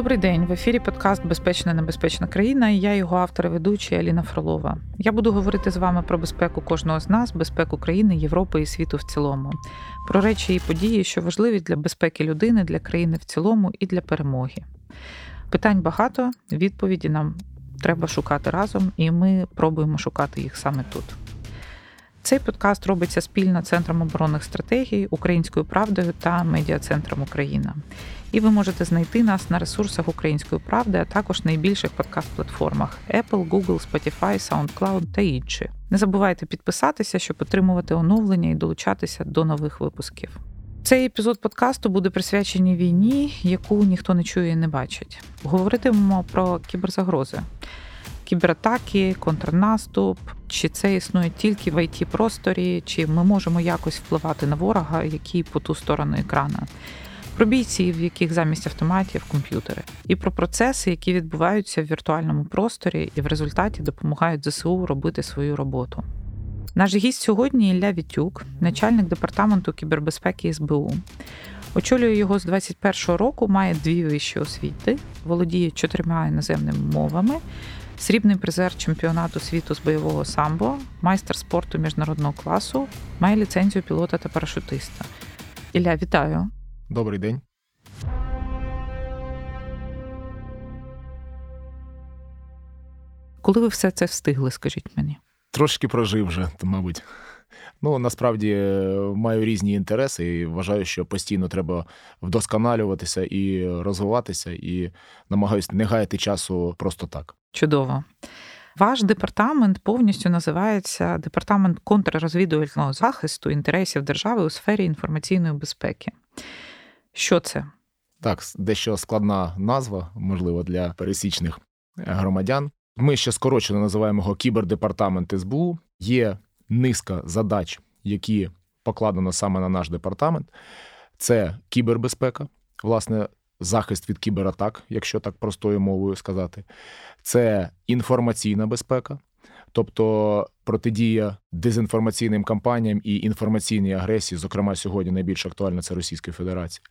Добрий день. В ефірі подкаст Безпечна небезпечна країна. і Я його автор і ведуча Аліна Фролова. Я буду говорити з вами про безпеку кожного з нас, безпеку країни, Європи і світу в цілому, про речі і події, що важливі для безпеки людини, для країни в цілому і для перемоги. Питань багато, відповіді нам треба шукати разом, і ми пробуємо шукати їх саме тут. Цей подкаст робиться спільно Центром оборонних стратегій, Українською правдою та Медіа-центром Україна. І ви можете знайти нас на ресурсах Української правди, а також найбільших подкаст-платформах Apple, Google, Spotify, SoundCloud та інші. Не забувайте підписатися, щоб отримувати оновлення і долучатися до нових випусків. Цей епізод подкасту буде присвячений війні, яку ніхто не чує і не бачить. Говоритимемо про кіберзагрози кібератаки, контрнаступ, чи це існує тільки в it просторі, чи ми можемо якось впливати на ворога, який по ту сторону екрана. Про бійців, в яких замість автоматів комп'ютери, і про процеси, які відбуваються в віртуальному просторі і в результаті допомагають ЗСУ робити свою роботу. Наш гість сьогодні Ілля Вітюк, начальник департаменту кібербезпеки СБУ. Очолює його з 21-го року, має дві вищі освіти, володіє чотирма іноземними мовами, срібний призер чемпіонату світу з бойового самбо, майстер спорту міжнародного класу, має ліцензію пілота та парашутиста. Ілля, вітаю. Добрий день. Коли ви все це встигли, скажіть мені? Трошки прожив вже, мабуть. Ну насправді маю різні інтереси і вважаю, що постійно треба вдосконалюватися і розвиватися, і намагаюся не гаяти часу просто так. Чудово. Ваш департамент повністю називається департамент контррозвідувального захисту інтересів держави у сфері інформаційної безпеки. Що це? Так, дещо складна назва, можливо, для пересічних громадян. Ми ще скорочено називаємо його кібердепартамент СБУ. Є низка задач, які покладено саме на наш департамент. Це кібербезпека, власне, захист від кібератак, якщо так простою мовою сказати, це інформаційна безпека, тобто протидія дезінформаційним кампаніям і інформаційній агресії, зокрема, сьогодні найбільш актуальна це Російська Федерація.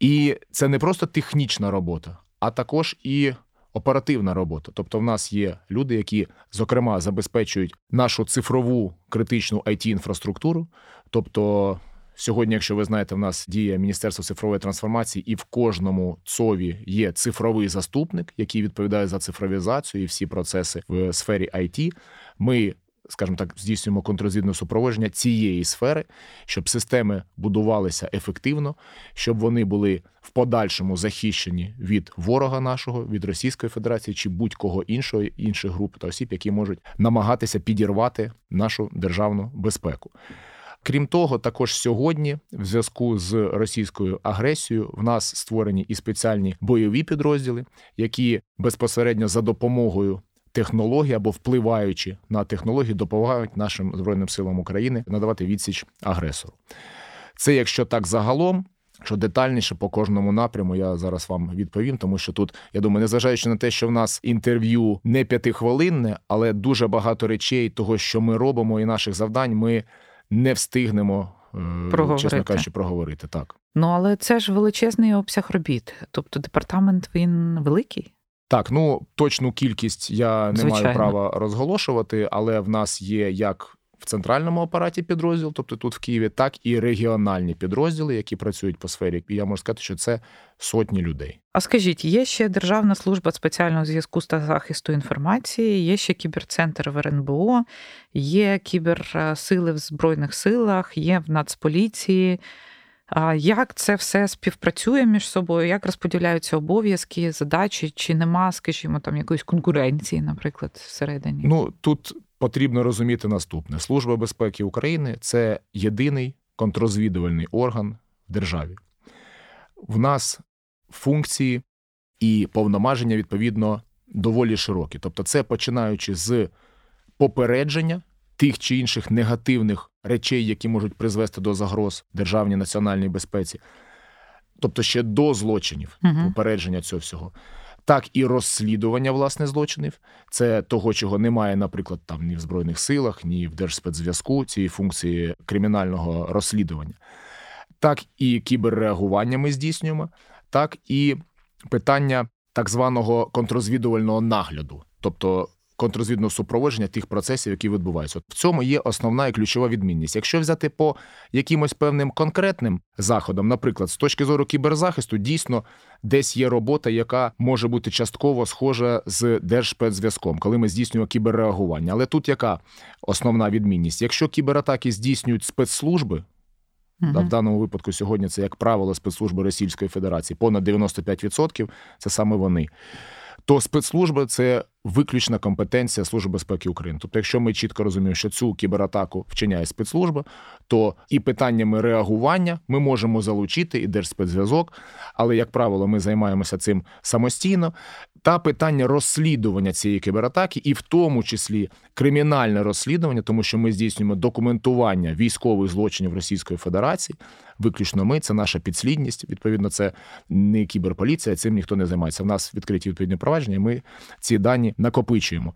І це не просто технічна робота, а також і оперативна робота. Тобто, в нас є люди, які зокрема забезпечують нашу цифрову критичну it інфраструктуру тобто. Сьогодні, якщо ви знаєте, в нас діє Міністерство цифрової трансформації, і в кожному ЦОВі є цифровий заступник, який відповідає за цифровізацію і всі процеси в сфері IT. Ми скажімо так, здійснюємо контррозвідне супроводження цієї сфери, щоб системи будувалися ефективно, щоб вони були в подальшому захищені від ворога нашого, від Російської Федерації чи будь-кого іншого інших груп та осіб, які можуть намагатися підірвати нашу державну безпеку. Крім того, також сьогодні, в зв'язку з російською агресією, в нас створені і спеціальні бойові підрозділи, які безпосередньо за допомогою технологій або впливаючи на технології, допомагають нашим збройним силам України надавати відсіч агресору. Це якщо так загалом. Що детальніше по кожному напряму я зараз вам відповім, тому що тут я думаю, незважаючи на те, що в нас інтерв'ю не п'ятихвилинне, але дуже багато речей, того, що ми робимо, і наших завдань, ми не встигнемо, е, проговорити. чесно кажучи, проговорити так. Ну але це ж величезний обсяг робіт. Тобто департамент він великий. Так, ну точну кількість я не Звичайно. маю права розголошувати, але в нас є як в центральному апараті підрозділ, тобто тут в Києві, так і регіональні підрозділи, які працюють по сфері. І я можу сказати, що це сотні людей. А скажіть, є ще Державна служба спеціального зв'язку та захисту інформації, є ще кіберцентр в РНБО, є кіберсили в Збройних силах, є в Нацполіції. Як це все співпрацює між собою? Як розподіляються обов'язки, задачі? Чи нема, скажімо, там якоїсь конкуренції, наприклад, всередині? Ну тут потрібно розуміти наступне: Служба безпеки України це єдиний контрозвідувальний орган в державі. В нас функції і повномаження відповідно доволі широкі. Тобто, це починаючи з попередження тих чи інших негативних речей, які можуть призвести до загроз державній національній безпеці, тобто ще до злочинів, угу. попередження цього всього. Так і розслідування власне злочинів, це того, чого немає, наприклад, там ні в збройних силах, ні в держспецзв'язку цієї функції кримінального розслідування, так і кіберреагування ми здійснюємо, так і питання так званого контрозвідувального нагляду, тобто контррозвідного супроводження тих процесів, які відбуваються. От в цьому є основна і ключова відмінність. Якщо взяти по якимось певним конкретним заходам, наприклад, з точки зору кіберзахисту, дійсно десь є робота, яка може бути частково схожа з держспецзв'язком, коли ми здійснюємо кіберреагування. Але тут яка основна відмінність? Якщо кібератаки здійснюють спецслужби. Uh-huh. В даному випадку сьогодні це, як правило, спецслужби Російської Федерації. Понад 95% це саме вони. То спецслужби це виключна компетенція Служби безпеки України. Тобто, якщо ми чітко розуміємо, що цю кібератаку вчиняє спецслужба, то і питаннями реагування ми можемо залучити і держспецзв'язок, але як правило, ми займаємося цим самостійно. Та питання розслідування цієї кібератаки, і в тому числі кримінальне розслідування, тому що ми здійснюємо документування військових злочинів Російської Федерації. Виключно ми, це наша підслідність. Відповідно, це не кіберполіція, цим ніхто не займається. В нас відкриті відповідні провадження. і Ми ці дані накопичуємо.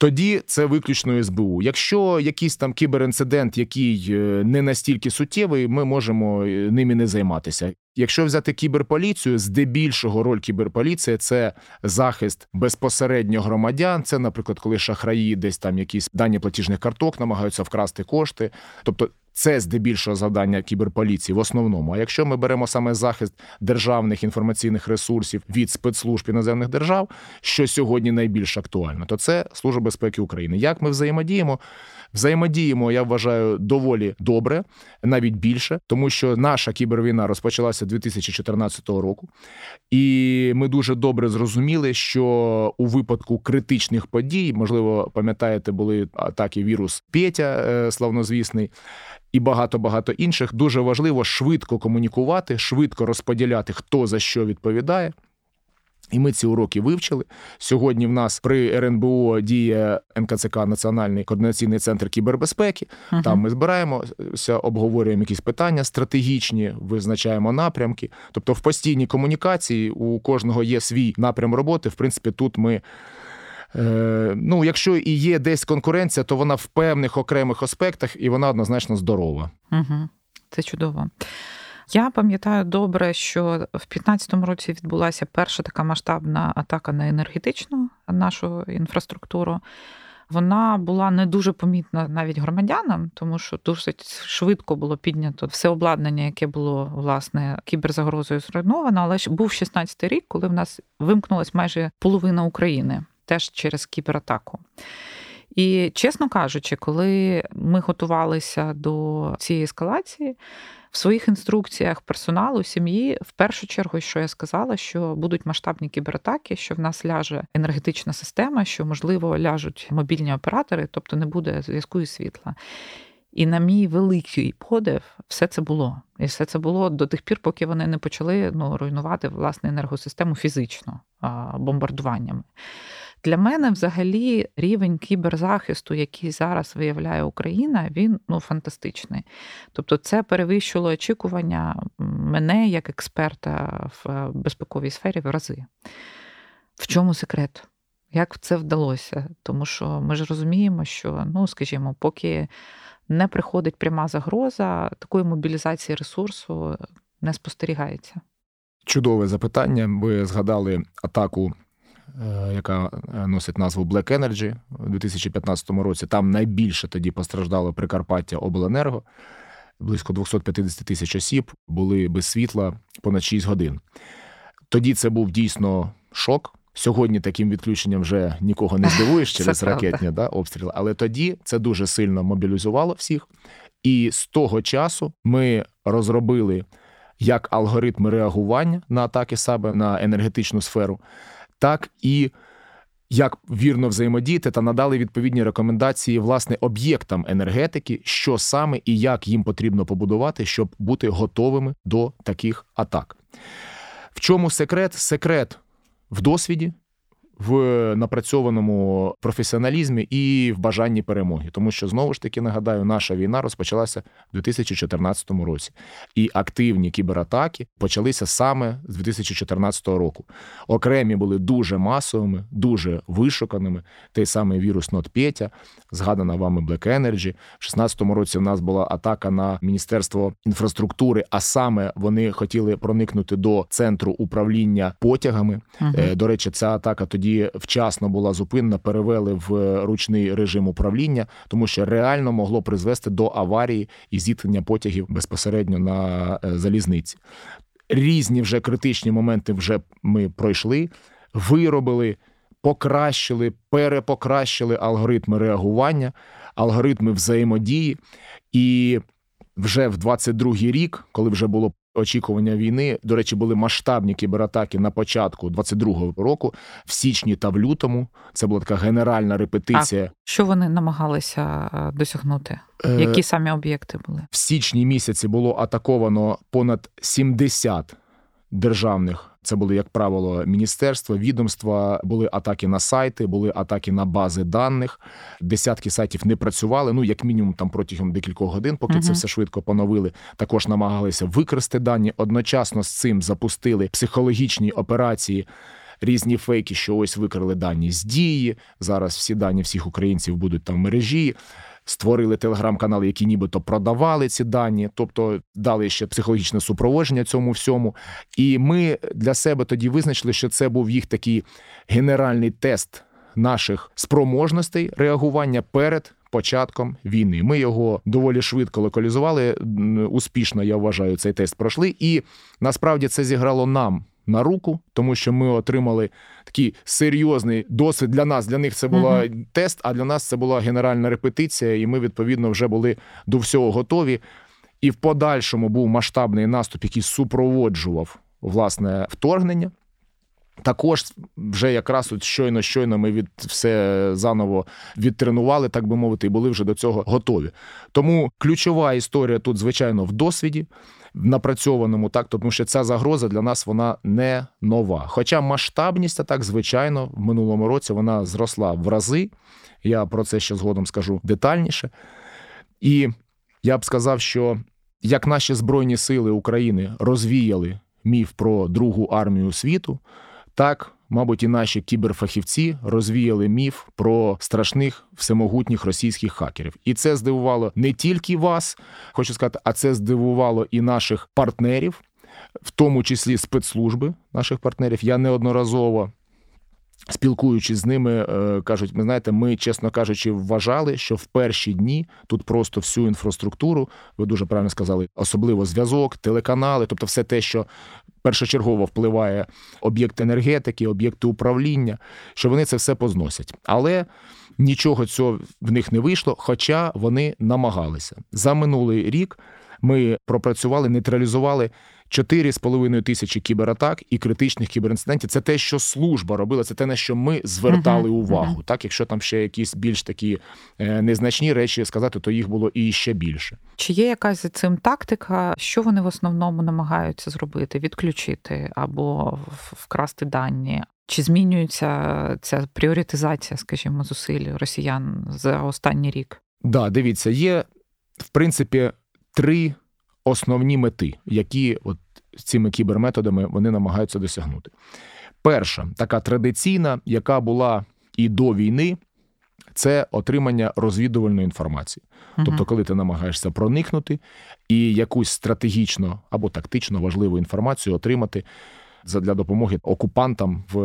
Тоді це виключно СБУ. Якщо якийсь там кіберінцидент, який е, не настільки суттєвий, ми можемо е, ними не займатися. Якщо взяти кіберполіцію, здебільшого роль кіберполіції це захист безпосередньо громадян. Це, наприклад, коли шахраї десь там якісь дані платіжних карток намагаються вкрасти кошти. Тобто це здебільшого завдання кіберполіції в основному. А якщо ми беремо саме захист державних інформаційних ресурсів від спецслужб іноземних держав, що сьогодні найбільш актуально, то це служба безпеки України. Як ми взаємодіємо? Взаємодіємо, я вважаю, доволі добре, навіть більше, тому що наша кібервійна розпочалася 2014 року, і ми дуже добре зрозуміли, що у випадку критичних подій, можливо, пам'ятаєте, були атаки вірус Петя, е, славнозвісний і багато багато інших. Дуже важливо швидко комунікувати, швидко розподіляти, хто за що відповідає. І ми ці уроки вивчили. Сьогодні в нас при РНБО діє НКЦК Національний координаційний центр кібербезпеки. Uh-huh. Там ми збираємося, обговорюємо якісь питання стратегічні, визначаємо напрямки. Тобто, в постійній комунікації у кожного є свій напрям роботи. В принципі, тут ми Е, ну, якщо і є десь конкуренція, то вона в певних окремих аспектах і вона однозначно здорова. Угу. Це чудово. Я пам'ятаю добре, що в 2015 році відбулася перша така масштабна атака на енергетичну нашу інфраструктуру. Вона була не дуже помітна навіть громадянам, тому що досить швидко було піднято все обладнання, яке було власне кіберзагрозою зруйновано. Але був 16-й рік, коли в нас вимкнулась майже половина України теж через кібератаку. І, чесно кажучи, коли ми готувалися до цієї ескалації, в своїх інструкціях персоналу, сім'ї, в першу чергу, що я сказала, що будуть масштабні кібератаки, що в нас ляже енергетична система, що, можливо, ляжуть мобільні оператори, тобто не буде зв'язку і світла. І на мій великий подив, все це було. І все це було до тих пір, поки вони не почали ну, руйнувати власне енергосистему фізично бомбардуваннями. Для мене, взагалі, рівень кіберзахисту, який зараз виявляє Україна, він ну фантастичний. Тобто, це перевищило очікування мене як експерта в безпековій сфері в рази. В чому секрет? Як це вдалося? Тому що ми ж розуміємо, що, ну, скажімо, поки не приходить пряма загроза, такої мобілізації ресурсу не спостерігається. Чудове запитання. Ви згадали атаку яка е, носить назву Black Energy у 2015 році. Там найбільше тоді постраждало Прикарпаття Обленерго. Близько 250 тисяч осіб були без світла понад 6 годин. Тоді це був дійсно шок. Сьогодні таким відключенням вже нікого не здивуєш через ракетні да, обстріли. Але тоді це дуже сильно мобілізувало всіх. І з того часу ми розробили як алгоритми реагування на атаки саме на енергетичну сферу так і як вірно взаємодіяти та надали відповідні рекомендації власне об'єктам енергетики, що саме і як їм потрібно побудувати, щоб бути готовими до таких атак. В чому секрет? Секрет в досвіді, в напрацьованому професіоналізмі і в бажанні перемоги, тому що знову ж таки нагадаю, наша війна розпочалася в 2014 році, і активні кібератаки почалися саме з 2014 року. Окремі були дуже масовими, дуже вишуканими. Той самий вірус NotPetya, згадана вами Black Energy. В 2016 році у нас була атака на міністерство інфраструктури, а саме вони хотіли проникнути до центру управління потягами. Угу. До речі, ця атака тоді вчасно була зупинена, перевели в ручний режим управління, тому що реально могло призвести до аварії і зіткнення потягів безпосередньо на е, залізниці. Різні вже критичні моменти вже ми пройшли, виробили, покращили, перепокращили алгоритми реагування, алгоритми взаємодії. І вже в 22-й рік, коли вже було очікування війни. До речі, були масштабні кібератаки на початку 22-го року, в січні та в лютому. Це була така генеральна репетиція. А Що вони намагалися е, досягнути? Е, Які самі об'єкти були в січні місяці? Було атаковано понад 70 державних це були, як правило, міністерства, відомства, були атаки на сайти, були атаки на бази даних. Десятки сайтів не працювали. Ну, як мінімум, там протягом декількох годин, поки uh це все швидко поновили. Також намагалися викрасти дані. Одночасно з цим запустили психологічні операції. Різні фейки, що ось викрали дані з дії. Зараз всі дані всіх українців будуть там в мережі створили телеграм-канали, які нібито продавали ці дані, тобто дали ще психологічне супроводження цьому всьому. І ми для себе тоді визначили, що це був їх такий генеральний тест наших спроможностей реагування перед. Початком війни ми його доволі швидко локалізували. Успішно я вважаю, цей тест пройшли, і насправді це зіграло нам на руку, тому що ми отримали такий серйозний досвід для нас. Для них це була uh-huh. тест, а для нас це була генеральна репетиція, і ми відповідно вже були до всього готові. І в подальшому був масштабний наступ, який супроводжував власне вторгнення. Також вже якраз от щойно щойно ми від все заново відтренували, так би мовити, і були вже до цього готові. Тому ключова історія тут, звичайно, в досвіді в напрацьованому, так тому що ця загроза для нас вона не нова. Хоча масштабність, так звичайно, в минулому році вона зросла в рази. Я про це ще згодом скажу детальніше. І я б сказав, що як наші Збройні сили України розвіяли міф про Другу армію світу, так мабуть, і наші кіберфахівці розвіяли міф про страшних всемогутніх російських хакерів, і це здивувало не тільки вас, хочу сказати, а це здивувало і наших партнерів, в тому числі спецслужби наших партнерів. Я неодноразово. Спілкуючись з ними, е, кажуть, ми знаєте, ми, чесно кажучи, вважали, що в перші дні тут просто всю інфраструктуру, ви дуже правильно сказали, особливо зв'язок, телеканали, тобто все те, що першочергово впливає об'єкти енергетики, об'єкти управління, що вони це все позносять. Але нічого цього в них не вийшло, хоча вони намагалися за минулий рік. Ми пропрацювали, нейтралізували 4,5 тисячі кібератак і критичних кіберінцидентів. Це те, що служба робила, це те, на що ми звертали увагу. Так, якщо там ще якісь більш такі е, незначні речі сказати, то їх було і ще більше. Чи є якась за цим тактика, що вони в основному намагаються зробити? Відключити або вкрасти дані? Чи змінюється ця пріоритизація, скажімо, зусиль росіян за останній рік? Да, дивіться, є в принципі три основні мети, які от цими кіберметодами вони намагаються досягнути. Перша така традиційна, яка була і до війни, це отримання розвідувальної інформації. Угу. Тобто, коли ти намагаєшся проникнути і якусь стратегічно або тактично важливу інформацію отримати для допомоги окупантам в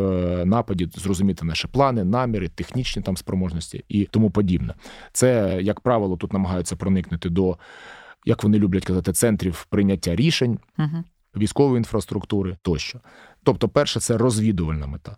нападі, зрозуміти наші плани, наміри, технічні там спроможності і тому подібне. Це, як правило, тут намагаються проникнути до як вони люблять казати, центрів прийняття рішень, угу. військової інфраструктури тощо. Тобто, перше, це розвідувальна мета.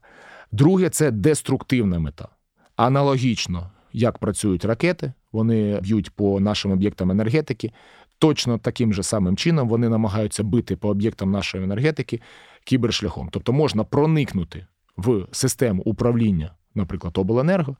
Друге, це деструктивна мета. Аналогічно, як працюють ракети, вони б'ють по нашим об'єктам енергетики. Точно таким же самим чином вони намагаються бити по об'єктам нашої енергетики кібершляхом. Тобто можна проникнути в систему управління, наприклад, обленерго,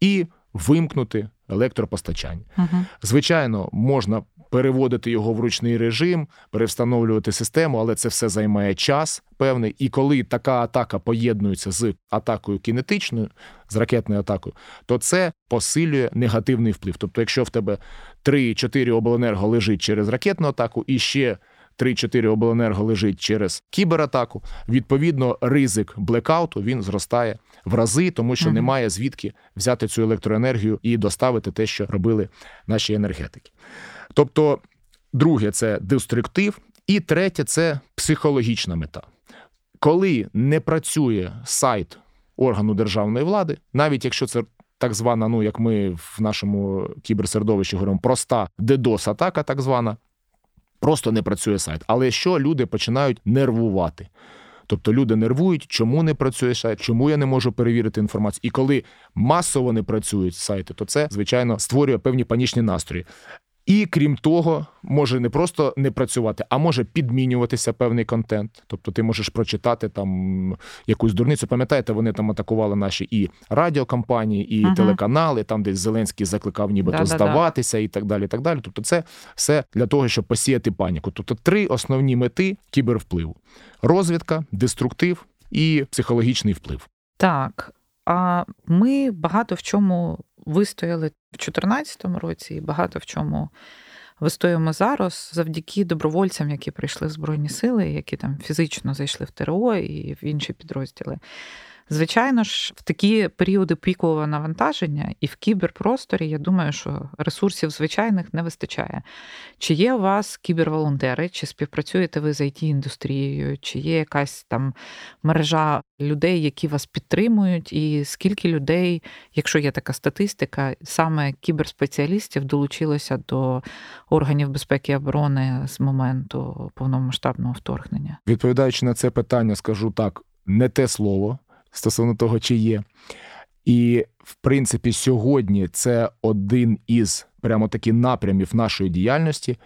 і вимкнути електропостачання. Угу. Звичайно, можна переводити його в ручний режим, перевстановлювати систему, але це все займає час певний. І коли така атака поєднується з атакою кінетичною, з ракетною атакою, то це посилює негативний вплив. Тобто, якщо в тебе 3-4 обленерго лежить через ракетну атаку і ще 3-4 обленерго лежить через кібератаку. Відповідно, ризик блекауту він зростає в рази, тому що mm-hmm. немає звідки взяти цю електроенергію і доставити те, що робили наші енергетики. Тобто, друге це деструктив, і третє це психологічна мета. Коли не працює сайт органу державної влади, навіть якщо це так звана, ну як ми в нашому кіберсередовищі говоримо, проста DDoS-атака, так звана, просто не працює сайт. Але що люди починають нервувати? Тобто люди нервують, чому не працює сайт, чому я не можу перевірити інформацію. І коли масово не працюють сайти, то це звичайно створює певні панічні настрої. І крім того, може не просто не працювати, а може підмінюватися певний контент. Тобто ти можеш прочитати там якусь дурницю. Пам'ятаєте, вони там атакували наші і радіокомпанії, і ага. телеканали, там десь Зеленський закликав нібито Да-да-да. здаватися і так далі. і так далі. Тобто, це все для того, щоб посіяти паніку. Тобто, три основні мети кібервпливу: розвідка, деструктив і психологічний вплив. Так. А ми багато в чому вистояли в 2014 році, і багато в чому вистоїмо зараз завдяки добровольцям, які прийшли в Збройні Сили, які там фізично зайшли в ТРО і в інші підрозділи. Звичайно ж, в такі періоди пікового навантаження і в кіберпросторі, я думаю, що ресурсів звичайних не вистачає. Чи є у вас кіберволонтери, чи співпрацюєте ви з it індустрією, чи є якась там мережа людей, які вас підтримують, і скільки людей, якщо є така статистика, саме кіберспеціалістів долучилося до органів безпеки і оборони з моменту повномасштабного вторгнення? Відповідаючи на це питання, скажу так: не те слово стосовно того, чи є. І, в принципі, сьогодні це один із прямо таки напрямів нашої діяльності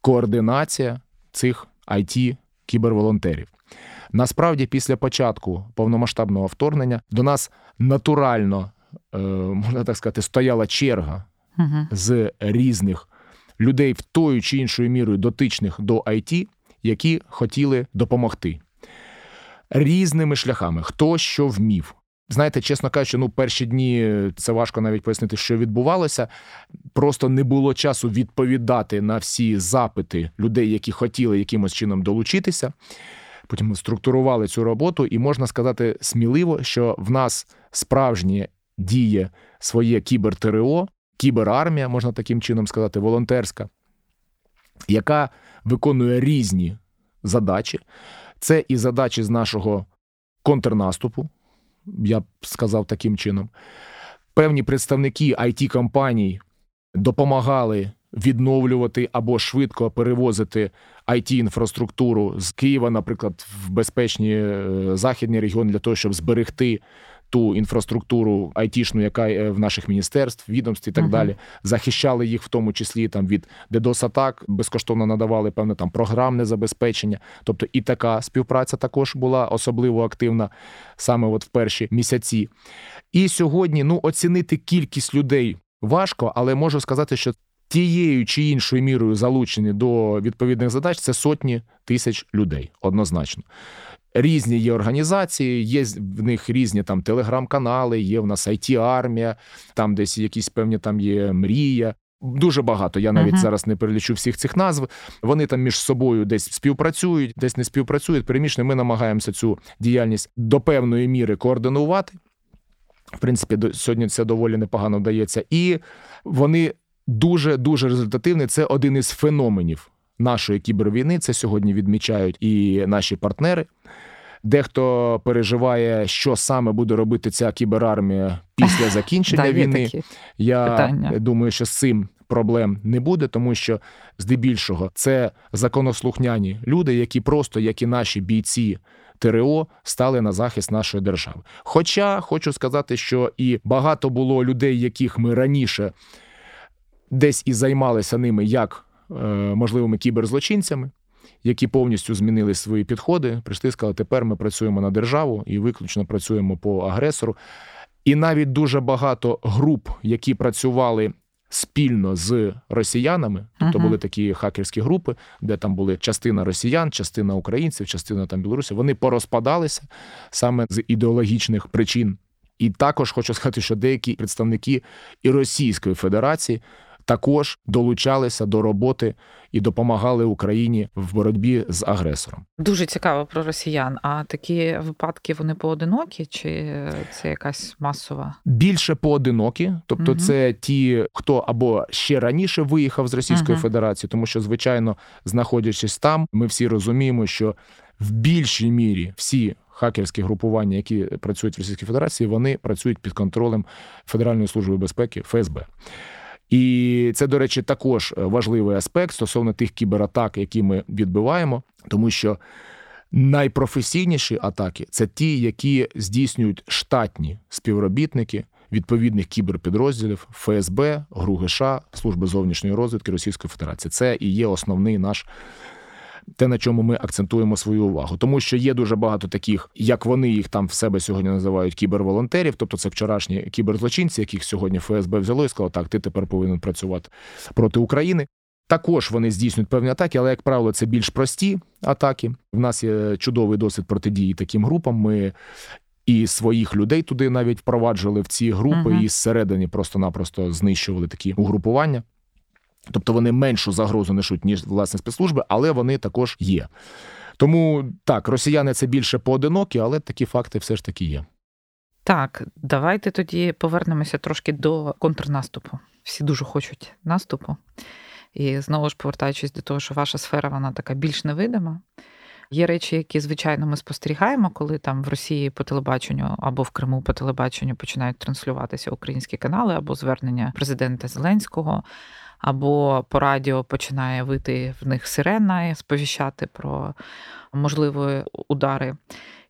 координація цих it кіберволонтерів. Насправді, після початку повномасштабного вторгнення до нас натурально, е, можна так сказати, стояла черга угу. з різних людей в тою чи іншою мірою дотичних до IT, які хотіли допомогти різними шляхами, хто що вмів. Знаєте, чесно кажучи, ну перші дні це важко навіть пояснити, що відбувалося. Просто не було часу відповідати на всі запити людей, які хотіли якимось чином долучитися. Потім ми структурували цю роботу, і можна сказати сміливо, що в нас справжнє діє своє кібер-ТРО, кіберармія, можна таким чином сказати, волонтерська, яка виконує різні задачі. Це і задачі з нашого контрнаступу, я б сказав таким чином. Певні представники it компаній допомагали відновлювати або швидко перевозити it інфраструктуру з Києва, наприклад, в безпечні е, західні регіони для того, щоб зберегти ту інфраструктуру айтішну, яка в наших міністерств, відомств і так uh-huh. далі, захищали їх в тому числі там від ddos атак безкоштовно надавали певне там програмне забезпечення. Тобто і така співпраця також була особливо активна саме от в перші місяці. І сьогодні ну оцінити кількість людей важко, але можу сказати, що. Тією чи іншою мірою залучені до відповідних задач це сотні тисяч людей однозначно різні є організації, є в них різні там телеграм-канали, є в нас it армія там десь якісь певні там є мрія. Дуже багато. Я навіть uh-huh. зараз не перелічу всіх цих назв. Вони там між собою десь співпрацюють, десь не співпрацюють. Переміжно ми намагаємося цю діяльність до певної міри координувати. В принципі, до сьогодні це доволі непогано вдається. І вони дуже дуже результативні. Це один із феноменів нашої кібервійни. Це сьогодні відмічають і наші партнери. Дехто переживає, що саме буде робити ця кіберармія після закінчення війни. Я питання. думаю, що з цим проблем не буде, тому що здебільшого це законослухняні люди, які просто, як і наші бійці. ТРО стали на захист нашої держави. Хоча хочу сказати, що і багато було людей, яких ми раніше десь і займалися ними як можливими кіберзлочинцями, які повністю змінили свої підходи, прийшли і сказали, тепер ми працюємо на державу і виключно працюємо по агресору. І навіть дуже багато груп, які працювали спільно з росіянами, тобто були такі хакерські групи, де там були частина росіян, частина українців, частина там білорусів. Вони порозпадалися саме з ідеологічних причин. І також хочу сказати, що деякі представники і Російської Федерації також долучалися до роботи і допомагали Україні в боротьбі з агресором. Дуже цікаво про росіян. А такі випадки вони поодинокі, чи це якась масова? Більше поодинокі, тобто, угу. це ті, хто або ще раніше виїхав з Російської угу. Федерації, тому що, звичайно, знаходячись там, ми всі розуміємо, що в більшій мірі всі. Хакерські групування, які працюють в Російській Федерації, вони працюють під контролем Федеральної служби безпеки ФСБ. І це, до речі, також важливий аспект стосовно тих кібератак, які ми відбиваємо, тому що найпрофесійніші атаки це ті, які здійснюють штатні співробітники відповідних кіберпідрозділів ФСБ, ГРУ ГШ, Служби зовнішньої розвідки Російської Федерації. Це і є основний наш те, на чому ми акцентуємо свою увагу, тому що є дуже багато таких, як вони їх там в себе сьогодні називають кіберволонтерів, тобто це вчорашні кіберзлочинці, яких сьогодні ФСБ взяло і сказало, так, ти тепер повинен працювати проти України. Також вони здійснюють певні атаки, але, як правило, це більш прості атаки. В нас є чудовий досвід протидії таким групам. Ми і своїх людей туди навіть впроваджували в ці групи, uh-huh. і зсередині просто-напросто знищували такі угрупування. Тобто вони меншу загрозу несуть, ніж власне спецслужби, але вони також є. Тому так, росіяни це більше поодинокі, але такі факти все ж таки є. Так, давайте тоді повернемося трошки до контрнаступу. Всі дуже хочуть наступу. І знову ж повертаючись до того, що ваша сфера вона така більш невидима. Є речі, які, звичайно, ми спостерігаємо, коли там в Росії по телебаченню або в Криму по телебаченню починають транслюватися українські канали або звернення президента Зеленського або по радіо починає вити в них сирена і сповіщати про можливі удари.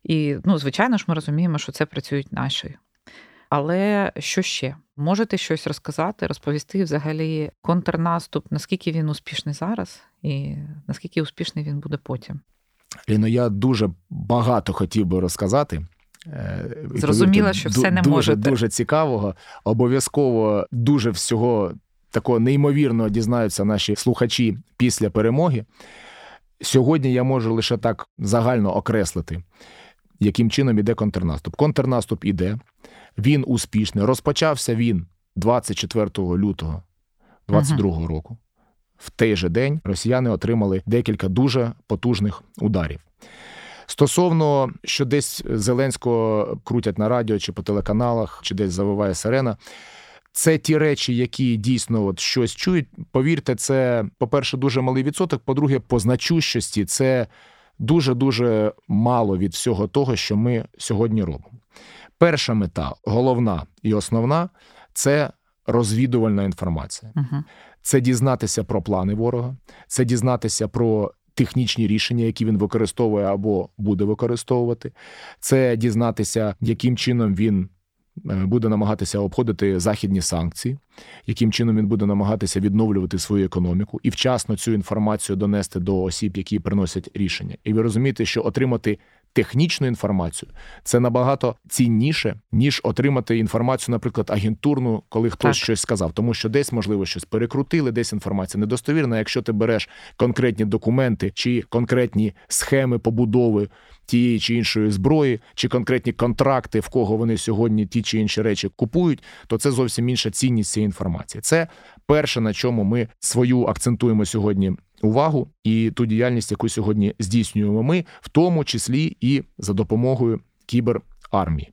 І, ну, звичайно ж, ми розуміємо, що це працюють наші. Але що ще? Можете щось розказати, розповісти взагалі контрнаступ, наскільки він успішний зараз, і наскільки успішний він буде потім? Ліно, я дуже багато хотів би розказати. Е, Зрозуміло, що все не дуже, можете. Дуже цікавого. Обов'язково дуже всього такого неймовірно дізнаються наші слухачі після перемоги. Сьогодні я можу лише так загально окреслити, яким чином іде контрнаступ. Контрнаступ іде, він успішний. Розпочався він 24 лютого 22 uh року. В той же день росіяни отримали декілька дуже потужних ударів. Стосовно що десь Зеленського крутять на радіо чи по телеканалах, чи десь завиває сирена. Це ті речі, які дійсно от щось чують. Повірте, це, по-перше, дуже малий відсоток. По-друге, по значущості це дуже дуже мало від всього того, що ми сьогодні робимо. Перша мета, головна і основна це розвідувальна інформація. Угу. Це дізнатися про плани ворога, це дізнатися про технічні рішення, які він використовує або буде використовувати, це дізнатися, яким чином він буде намагатися обходити західні санкції, яким чином він буде намагатися відновлювати свою економіку і вчасно цю інформацію донести до осіб, які приносять рішення. І ви розумієте, що отримати технічну інформацію це набагато цінніше, ніж отримати інформацію, наприклад, агентурну, коли хтось так. щось сказав, тому що десь можливо щось перекрутили, десь інформація недостовірна. Якщо ти береш конкретні документи чи конкретні схеми побудови тієї чи іншої зброї, чи конкретні контракти, в кого вони сьогодні ті чи інші речі купують, то це зовсім інша цінність цієї інформації. Це перше, на чому ми свою акцентуємо сьогодні увагу і ту діяльність, яку сьогодні здійснюємо ми, в тому числі і за допомогою кіберармії.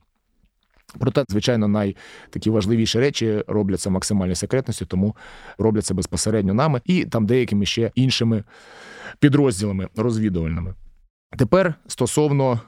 Проте, звичайно, найтакі важливіші речі робляться максимальній секретності, тому робляться безпосередньо нами і там деякими ще іншими підрозділами розвідувальними. Тепер стосовно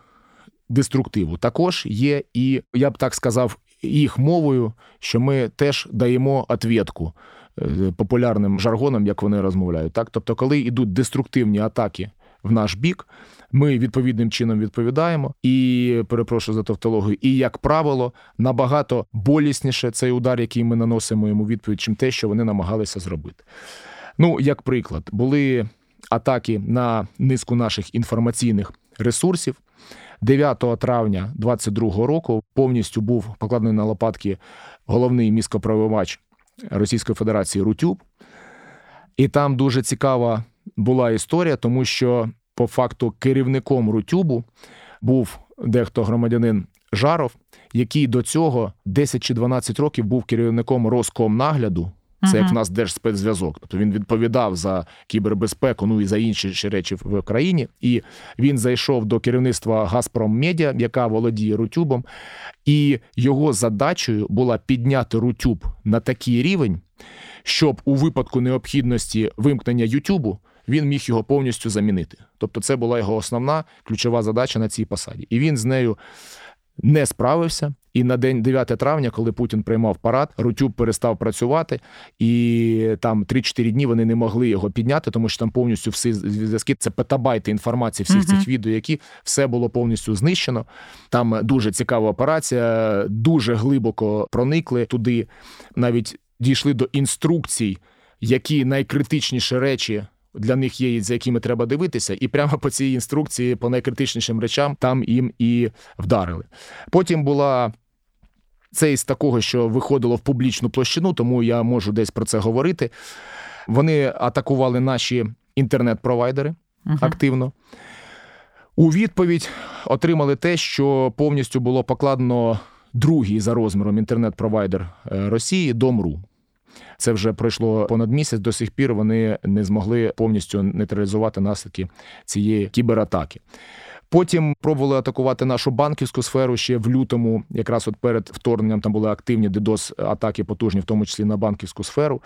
деструктиву, також є і я б так сказав, їх мовою, що ми теж даємо отвідку е, популярним жаргоном, як вони розмовляють. Так, тобто, коли йдуть деструктивні атаки в наш бік, ми відповідним чином відповідаємо і перепрошую за тавтологію, і як правило, набагато болісніше цей удар, який ми наносимо йому відповідь, чим те, що вони намагалися зробити. Ну, як приклад, були атаки на низку наших інформаційних ресурсів. 9 травня 2022 року повністю був покладений на лопатки головний міськопровивач Російської Федерації Рутюб. І там дуже цікава була історія, тому що по факту керівником Рутюбу був дехто громадянин Жаров, який до цього 10 чи 12 років був керівником Роскомнагляду. Це як в нас держспецзв'язок. Тобто він відповідав за кібербезпеку, ну і за інші ще речі в країні. І він зайшов до керівництва Газпром Медіа, яка володіє Рутюбом, і його задачею була підняти Рутюб на такий рівень, щоб у випадку необхідності вимкнення Ютубу він міг його повністю замінити. Тобто, це була його основна ключова задача на цій посаді. І він з нею не справився. І на день 9 травня, коли Путін приймав парад, Рутюб перестав працювати, і там 3-4 дні вони не могли його підняти, тому що там повністю всі зв'язки це петабайти інформації всіх uh-huh. цих відео, які все було повністю знищено. Там дуже цікава операція, дуже глибоко проникли туди, навіть дійшли до інструкцій, які найкритичніші речі для них є, за якими треба дивитися, і прямо по цій інструкції, по найкритичнішим речам, там їм і вдарили. Потім була. Це із такого, що виходило в публічну площину, тому я можу десь про це говорити. Вони атакували наші інтернет-провайдери uh-huh. активно. У відповідь отримали те, що повністю було покладено другий за розміром інтернет-провайдер е, Росії Дом.ру. Це вже пройшло понад місяць. До сих пір вони не змогли повністю нейтралізувати наслідки цієї кібератаки. Потім пробували атакувати нашу банківську сферу ще в лютому, якраз от перед вторгненням там були активні ддос атаки потужні, в тому числі на банківську сферу.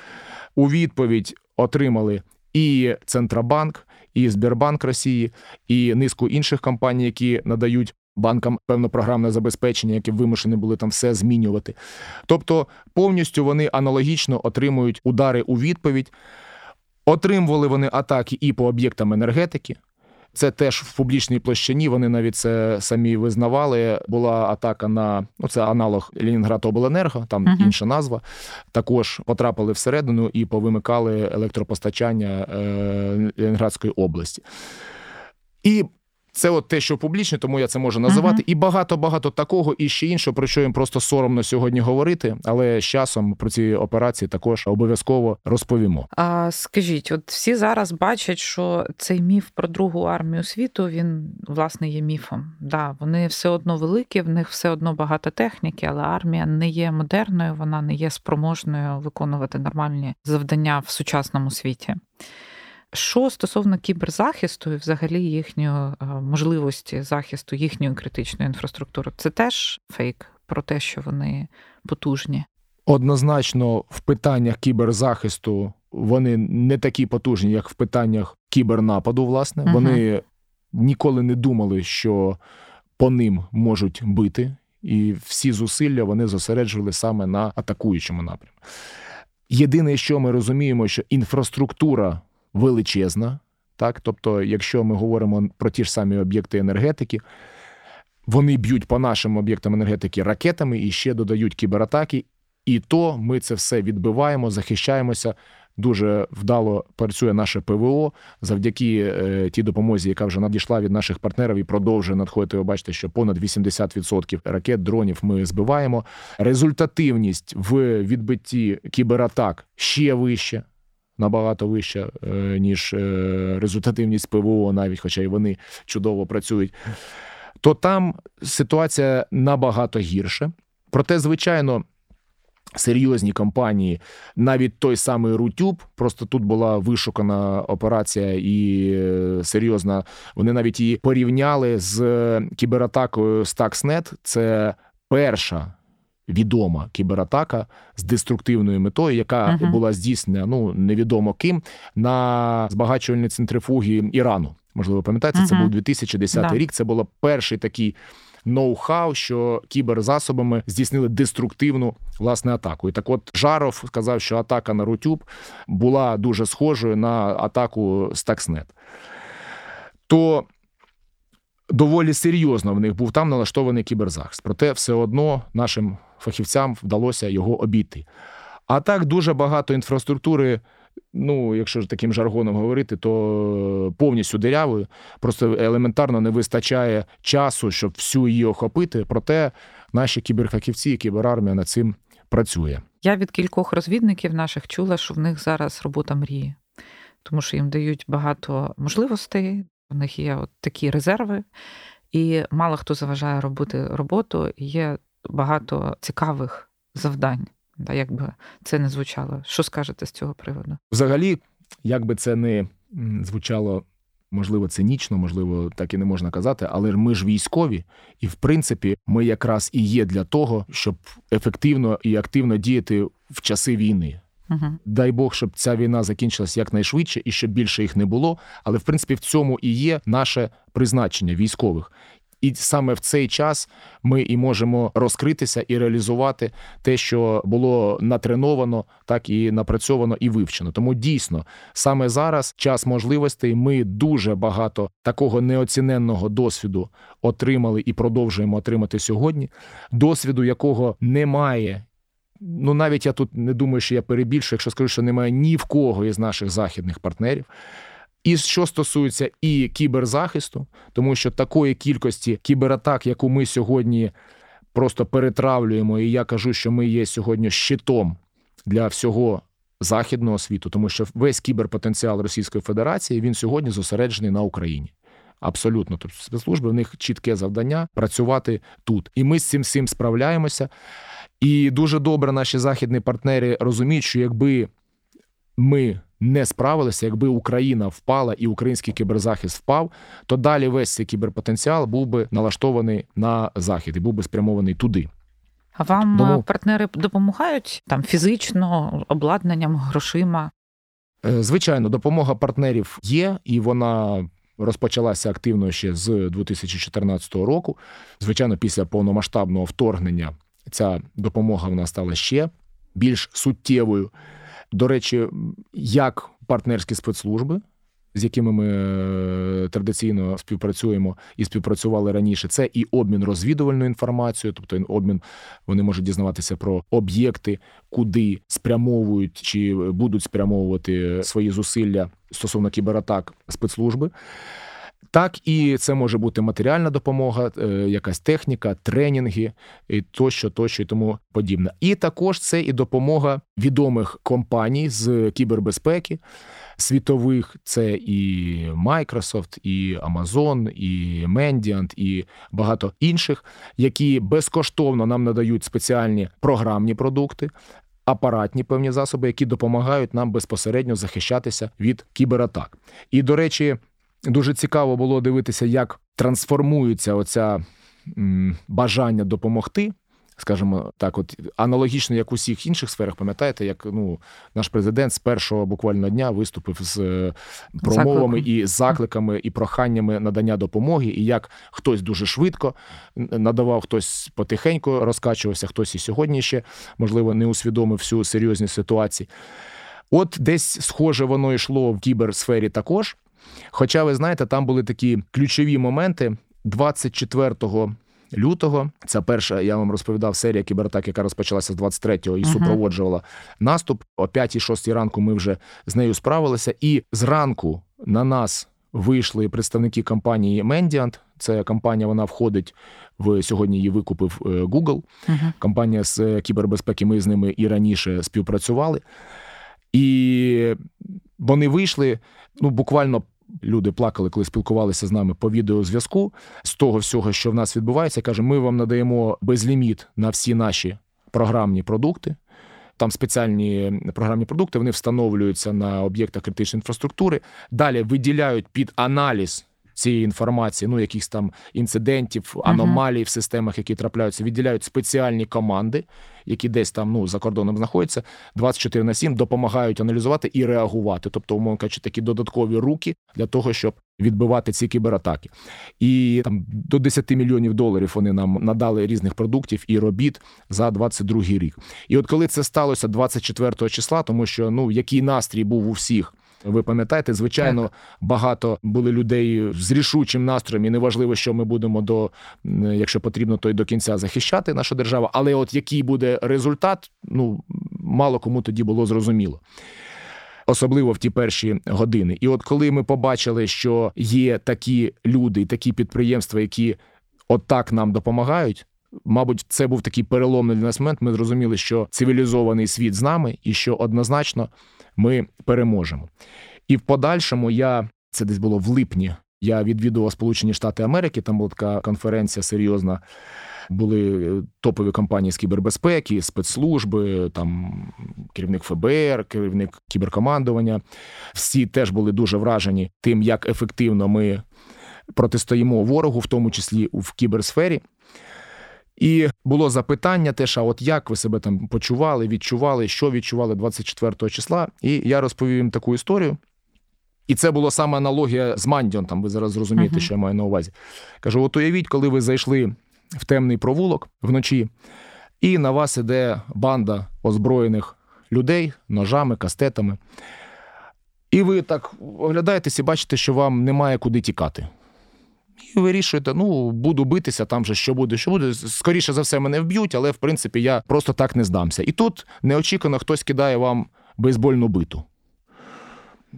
У відповідь отримали і Центробанк, і Збірбанк Росії, і низку інших компаній, які надають банкам певно програмне забезпечення, які вимушені були там все змінювати. Тобто повністю вони аналогічно отримують удари у відповідь. Отримували вони атаки і по об'єктам енергетики. Це теж в публічній площині. Вони навіть це самі визнавали. Була атака на ну це аналог Ленінград Обленерго, там uh-huh. інша назва. Також потрапили всередину і повимикали електропостачання е, Ленінградської області. І це от те, що публічне, тому я це можу називати. Uh-huh. І багато-багато такого, і ще іншого, про що їм просто соромно сьогодні говорити. Але з часом про ці операції також обов'язково розповімо. А скажіть, от всі зараз бачать, що цей міф про другу армію світу він власне є міфом. Да, вони все одно великі, в них все одно багато техніки, але армія не є модерною, вона не є спроможною виконувати нормальні завдання в сучасному світі. Що стосовно кіберзахисту і взагалі їхньої е, можливості захисту їхньої критичної інфраструктури, це теж фейк про те, що вони потужні. Однозначно, в питаннях кіберзахисту вони не такі потужні, як в питаннях кібернападу. Власне, uh вони ніколи не думали, що по ним можуть бити, і всі зусилля вони зосереджували саме на атакуючому напрямку. Єдине, що ми розуміємо, що інфраструктура величезна. Так, Тобто, якщо ми говоримо про ті ж самі об'єкти енергетики, вони б'ють по нашим об'єктам енергетики ракетами і ще додають кібератаки, і то ми це все відбиваємо, захищаємося. Дуже вдало працює наше ПВО завдяки е, тій допомозі, яка вже надійшла від наших партнерів і продовжує надходити. Ви бачите, що понад 80% ракет, дронів ми збиваємо. Результативність в відбитті кібератак ще вища набагато вища, е, ніж е, результативність ПВО, навіть хоча й вони чудово працюють, то там ситуація набагато гірша. Проте, звичайно. Серйозні компанії, навіть той самий Рутюб, просто тут була вишукана операція і е, серйозна. Вони навіть її порівняли з кібератакою Stuxnet. Це перша відома кібератака з деструктивною метою, яка uh-huh. була здійснена ну невідомо ким на збагачувальні центрифуги Ірану. Можливо, пам'ятаєте, uh-huh. це був 2010 да. рік. Це було перший такий. Ноу-хау, що кіберзасобами здійснили деструктивну власне атаку. І так, от Жаров сказав, що атака на Рутюб була дуже схожою на атаку Stuxnet. То доволі серйозно в них був там налаштований кіберзахист. Проте все одно нашим фахівцям вдалося його обійти. А так дуже багато інфраструктури. Ну, якщо ж таким жаргоном говорити, то повністю дирявою. Просто елементарно не вистачає часу, щоб всю її охопити. Проте наші кіберфахівці і кіберармія над цим працює. Я від кількох розвідників наших чула, що в них зараз робота мрії, тому що їм дають багато можливостей, у них є от такі резерви, і мало хто заважає робити роботу, є багато цікавих завдань. Да, як би це не звучало. Що скажете з цього приводу? Взагалі, як би це не звучало, можливо, цинічно, можливо, так і не можна казати, але ми ж військові, і в принципі, ми якраз і є для того, щоб ефективно і активно діяти в часи війни. Угу. Дай Бог, щоб ця війна закінчилась якнайшвидше і щоб більше їх не було. Але в принципі в цьому і є наше призначення військових. І саме в цей час ми і можемо розкритися і реалізувати те, що було натреновано, так і напрацьовано і вивчено. Тому дійсно саме зараз час можливостей. Ми дуже багато такого неоціненного досвіду отримали і продовжуємо отримати сьогодні. Досвіду, якого немає. Ну, навіть я тут не думаю, що я перебільшую, якщо скажу, що немає ні в кого із наших західних партнерів. І що стосується і кіберзахисту, тому що такої кількості кібератак, яку ми сьогодні просто перетравлюємо, і я кажу, що ми є сьогодні щитом для всього західного світу, тому що весь кіберпотенціал Російської Федерації він сьогодні зосереджений на Україні. Абсолютно, тобто спецслужби в них чітке завдання працювати тут, і ми з цим всім справляємося. І дуже добре наші західні партнери розуміють, що якби ми не справилися, якби Україна впала і український кіберзахист впав, то далі весь цей кіберпотенціал був би налаштований на захід і був би спрямований туди. А вам Тому... партнери допомагають там фізично, обладнанням, грошима? Е, звичайно, допомога партнерів є, і вона розпочалася активно ще з 2014 року. Звичайно, після повномасштабного вторгнення ця допомога в нас стала ще більш суттєвою. До речі, як партнерські спецслужби, з якими ми е, традиційно співпрацюємо і співпрацювали раніше, це і обмін розвідувальною інформацією, тобто обмін вони можуть дізнаватися про об'єкти, куди спрямовують чи будуть спрямовувати свої зусилля стосовно кібератак спецслужби. Так, і це може бути матеріальна допомога, е, якась техніка, тренінги і тощо, тощо і тому подібне. І також це і допомога відомих компаній з кібербезпеки світових. Це і Microsoft, і Amazon, і Mendiant, і багато інших, які безкоштовно нам надають спеціальні програмні продукти. Апаратні певні засоби, які допомагають нам безпосередньо захищатися від кібератак. І, до речі, Дуже цікаво було дивитися, як трансформується оця бажання допомогти. Скажімо так, от аналогічно, як у всіх інших сферах, пам'ятаєте, як ну наш президент з першого буквально дня виступив з е, промовами Закликом. і закликами і проханнями надання допомоги, і як хтось дуже швидко надавав, хтось потихеньку розкачувався, хтось і сьогодні ще можливо не усвідомив всю серйозність ситуації. От десь схоже воно йшло в кіберсфері також. Хоча, ви знаєте, там були такі ключові моменти 24 лютого. Це перша, я вам розповідав, серія кібератак, яка розпочалася з 23-го і uh-huh. супроводжувала наступ. О 5-6 ранку ми вже з нею справилися. І зранку на нас вийшли представники компанії Mendiant. Це компанія, вона входить в сьогодні. Її викупив е, Google. Uh-huh. Компанія з кібербезпеки. Ми з ними і раніше співпрацювали. І вони вийшли ну буквально Люди плакали, коли спілкувалися з нами по відеозв'язку з того всього, що в нас відбувається. Каже, ми вам надаємо безліміт на всі наші програмні продукти. Там спеціальні програмні продукти вони встановлюються на об'єктах критичної інфраструктури. Далі виділяють під аналіз цієї інформації, ну якихось там інцидентів, аномалій в системах, які трапляються, відділяють спеціальні команди, які десь там ну за кордоном знаходяться 24 на 7, допомагають аналізувати і реагувати. Тобто, умовно кажучи, такі додаткові руки для того, щоб відбивати ці кібератаки. І там до 10 мільйонів доларів вони нам надали різних продуктів і робіт за 22 рік. І от коли це сталося 24 числа, тому що ну який настрій був у всіх. Ви пам'ятаєте, звичайно, так. багато були людей з рішучим настроєм, і неважливо, що ми будемо до, якщо потрібно, то й до кінця захищати нашу державу. Але от який буде результат, ну мало кому тоді було зрозуміло. Особливо в ті перші години. І от коли ми побачили, що є такі люди, такі підприємства, які отак нам допомагають, Мабуть, це був такий переломний для нас момент. Ми зрозуміли, що цивілізований світ з нами, і що однозначно ми переможемо. І в подальшому я це десь було в липні. Я відвідував Сполучені Штати Америки. Там була така конференція серйозна. Були е, топові компанії з кібербезпеки, спецслужби, там керівник ФБР, керівник кіберкомандування. Всі теж були дуже вражені тим, як ефективно ми протистоїмо ворогу, в тому числі в кіберсфері. І було запитання теж, а от як ви себе там почували, відчували, що відчували 24 числа. І я розповів їм таку історію. І це була саме аналогія з Мандіон, там ви зараз зрозумієте, uh-huh. що я маю на увазі. Кажу: от уявіть, коли ви зайшли в темний провулок вночі, і на вас іде банда озброєних людей ножами, кастетами. І ви так оглядаєтесь і бачите, що вам немає куди тікати. І вирішуєте, ну, буду битися, там же що буде, що буде. Скоріше за все, мене вб'ють, але в принципі я просто так не здамся. І тут неочікувано хтось кидає вам бейсбольну биту.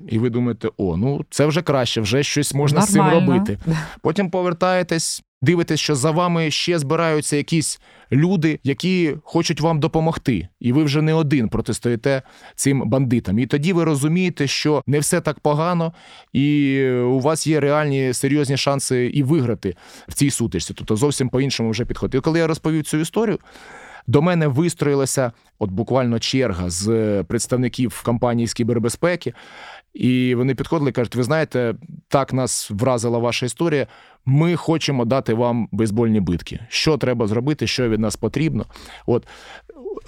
І ви думаєте, о, ну це вже краще, вже щось можна Нормально. з цим робити. Потім повертаєтесь, дивитесь, що за вами ще збираються якісь люди, які хочуть вам допомогти, і ви вже не один протистоїте цим бандитам. І тоді ви розумієте, що не все так погано, і у вас є реальні серйозні шанси і виграти в цій сутичці. Тобто зовсім по-іншому вже підходити. І коли я розповів цю історію. До мене вистроїлася от буквально черга з представників компанії з кібербезпеки, і вони підходили і кажуть: ви знаєте, так нас вразила ваша історія. Ми хочемо дати вам бейсбольні битки. Що треба зробити, що від нас потрібно. От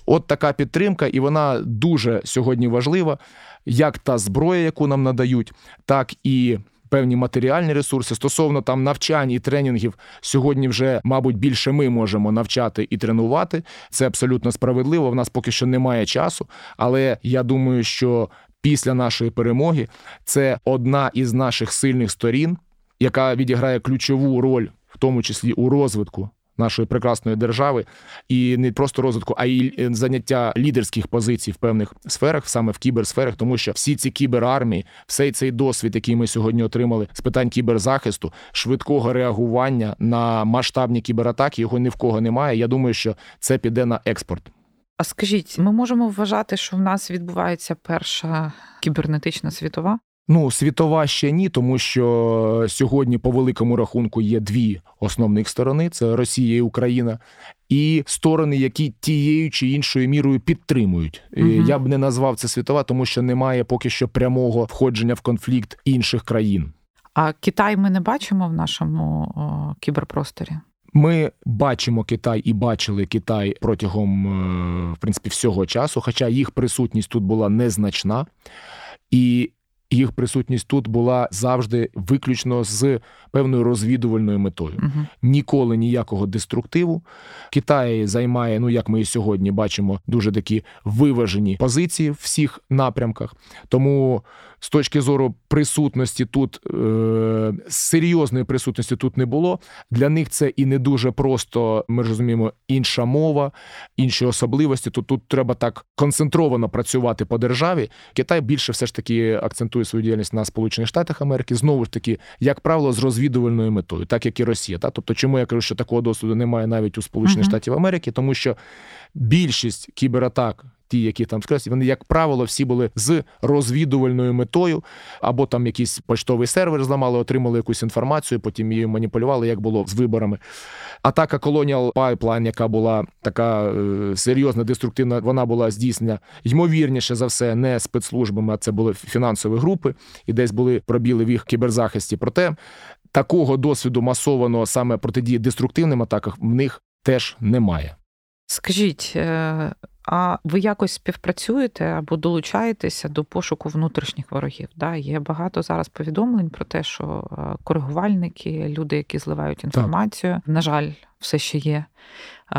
от така підтримка, і вона дуже сьогодні важлива, як та зброя, яку нам надають, так і. Певні матеріальні ресурси стосовно там навчань і тренінгів сьогодні вже, мабуть, більше ми можемо навчати і тренувати. Це абсолютно справедливо. В нас поки що немає часу, але я думаю, що після нашої перемоги це одна із наших сильних сторін, яка відіграє ключову роль, в тому числі у розвитку. Нашої прекрасної держави і не просто розвитку, а й е, заняття лідерських позицій в певних сферах, саме в кіберсферах, тому що всі ці кіберармії, всей цей досвід, який ми сьогодні отримали з питань кіберзахисту, швидкого реагування на масштабні кібератаки, його ні в кого немає. Я думаю, що це піде на експорт. А скажіть, ми можемо вважати, що в нас відбувається перша кібернетична світова? Ну, світова ще ні, тому що сьогодні, по великому рахунку, є дві основних сторони: це Росія і Україна, і сторони, які тією чи іншою мірою підтримують. Угу. Я б не назвав це світова, тому що немає поки що прямого входження в конфлікт інших країн. А Китай ми не бачимо в нашому о, кіберпросторі. Ми бачимо Китай і бачили Китай протягом е, в принципі всього часу, хоча їх присутність тут була незначна. І їх присутність тут була завжди виключно з певною розвідувальною метою. uh Ніколи ніякого деструктиву. Китай займає, ну як ми і сьогодні бачимо, дуже такі виважені позиції в всіх напрямках. Тому з точки зору присутності тут е, серйозної присутності тут не було. Для них це і не дуже просто. Ми розуміємо, інша мова, інші особливості. То тут треба так концентровано працювати по державі. Китай більше все ж таки акцентує свою діяльність на Сполучених Штатах Америки. Знову ж таки, як правило, з розвідувальною метою, так як і Росія. Та тобто, чому я кажу, що такого досвіду немає навіть у Сполучених uh-huh. Штатів Америки, тому що більшість кібератак ті, які там скрес, вони, як правило, всі були з розвідувальною метою, або там якийсь поштовий сервер зламали, отримали якусь інформацію, потім її маніпулювали, як було з виборами. Атака Colonial Pipeline, яка була така е, серйозна, деструктивна, вона була здійснена ймовірніше за все, не спецслужбами, а це були фінансові групи, і десь були пробіли в їх кіберзахисті. Проте такого досвіду масованого саме протидії деструктивним атаках в них теж немає. Скажіть, е, а ви якось співпрацюєте або долучаєтеся до пошуку внутрішніх ворогів? Да? Є багато зараз повідомлень про те, що е, коригувальники, люди, які зливають інформацію, так. на жаль, все ще є.